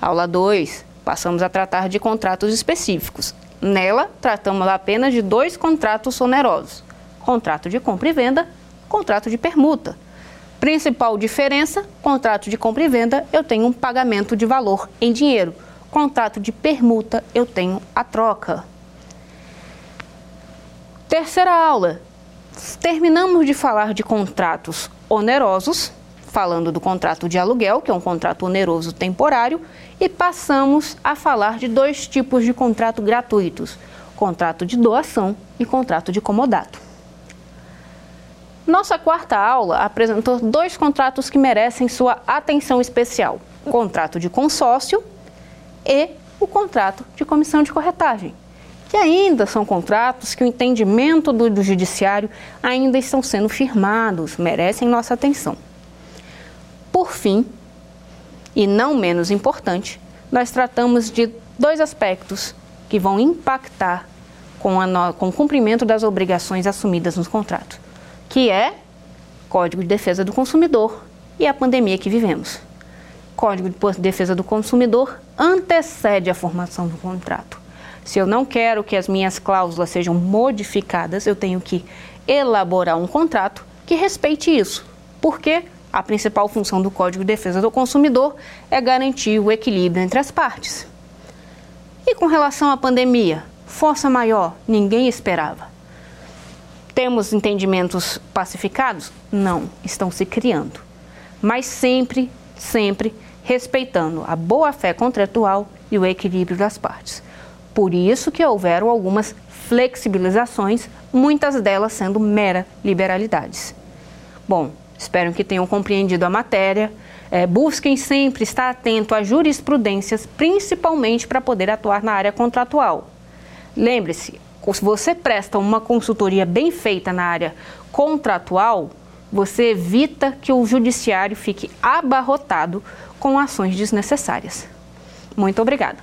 Aula 2, passamos a tratar de contratos específicos. Nela, tratamos apenas de dois contratos onerosos: contrato de compra e venda, contrato de permuta. Principal diferença: contrato de compra e venda, eu tenho um pagamento de valor em dinheiro Contrato de permuta, eu tenho a troca. Terceira aula, terminamos de falar de contratos onerosos, falando do contrato de aluguel, que é um contrato oneroso temporário, e passamos a falar de dois tipos de contrato gratuitos: contrato de doação e contrato de comodato. Nossa quarta aula apresentou dois contratos que merecem sua atenção especial: o contrato de consórcio e o contrato de comissão de corretagem, que ainda são contratos que o entendimento do, do judiciário ainda estão sendo firmados, merecem nossa atenção. Por fim, e não menos importante, nós tratamos de dois aspectos que vão impactar com, no, com o cumprimento das obrigações assumidas nos contratos, que é Código de Defesa do Consumidor e a pandemia que vivemos. Código de Defesa do Consumidor antecede a formação do contrato. Se eu não quero que as minhas cláusulas sejam modificadas, eu tenho que elaborar um contrato que respeite isso. Porque a principal função do Código de Defesa do Consumidor é garantir o equilíbrio entre as partes. E com relação à pandemia, força maior, ninguém esperava. Temos entendimentos pacificados? Não, estão se criando. Mas sempre, sempre respeitando a boa-fé contratual e o equilíbrio das partes. Por isso que houveram algumas flexibilizações, muitas delas sendo mera liberalidades. Bom, espero que tenham compreendido a matéria. É, busquem sempre estar atento às jurisprudências, principalmente para poder atuar na área contratual. Lembre-se, se você presta uma consultoria bem feita na área contratual, você evita que o judiciário fique abarrotado com ações desnecessárias. Muito obrigada.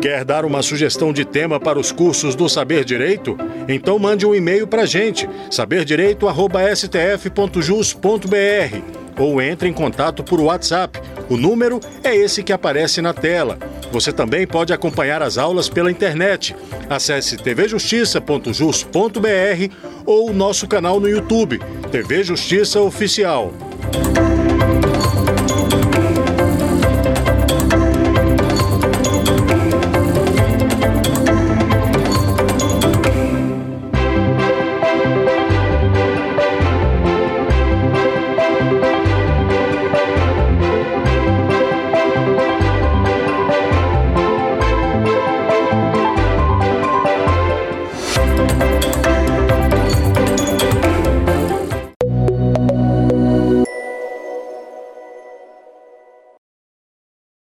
Quer dar uma sugestão de tema para os cursos do Saber Direito? Então mande um e-mail para a gente, saberdireito.stf.jus.br ou entre em contato por WhatsApp. O número é esse que aparece na tela. Você também pode acompanhar as aulas pela internet. Acesse tvjustiça.jus.br ou nosso canal no YouTube, TV Justiça Oficial.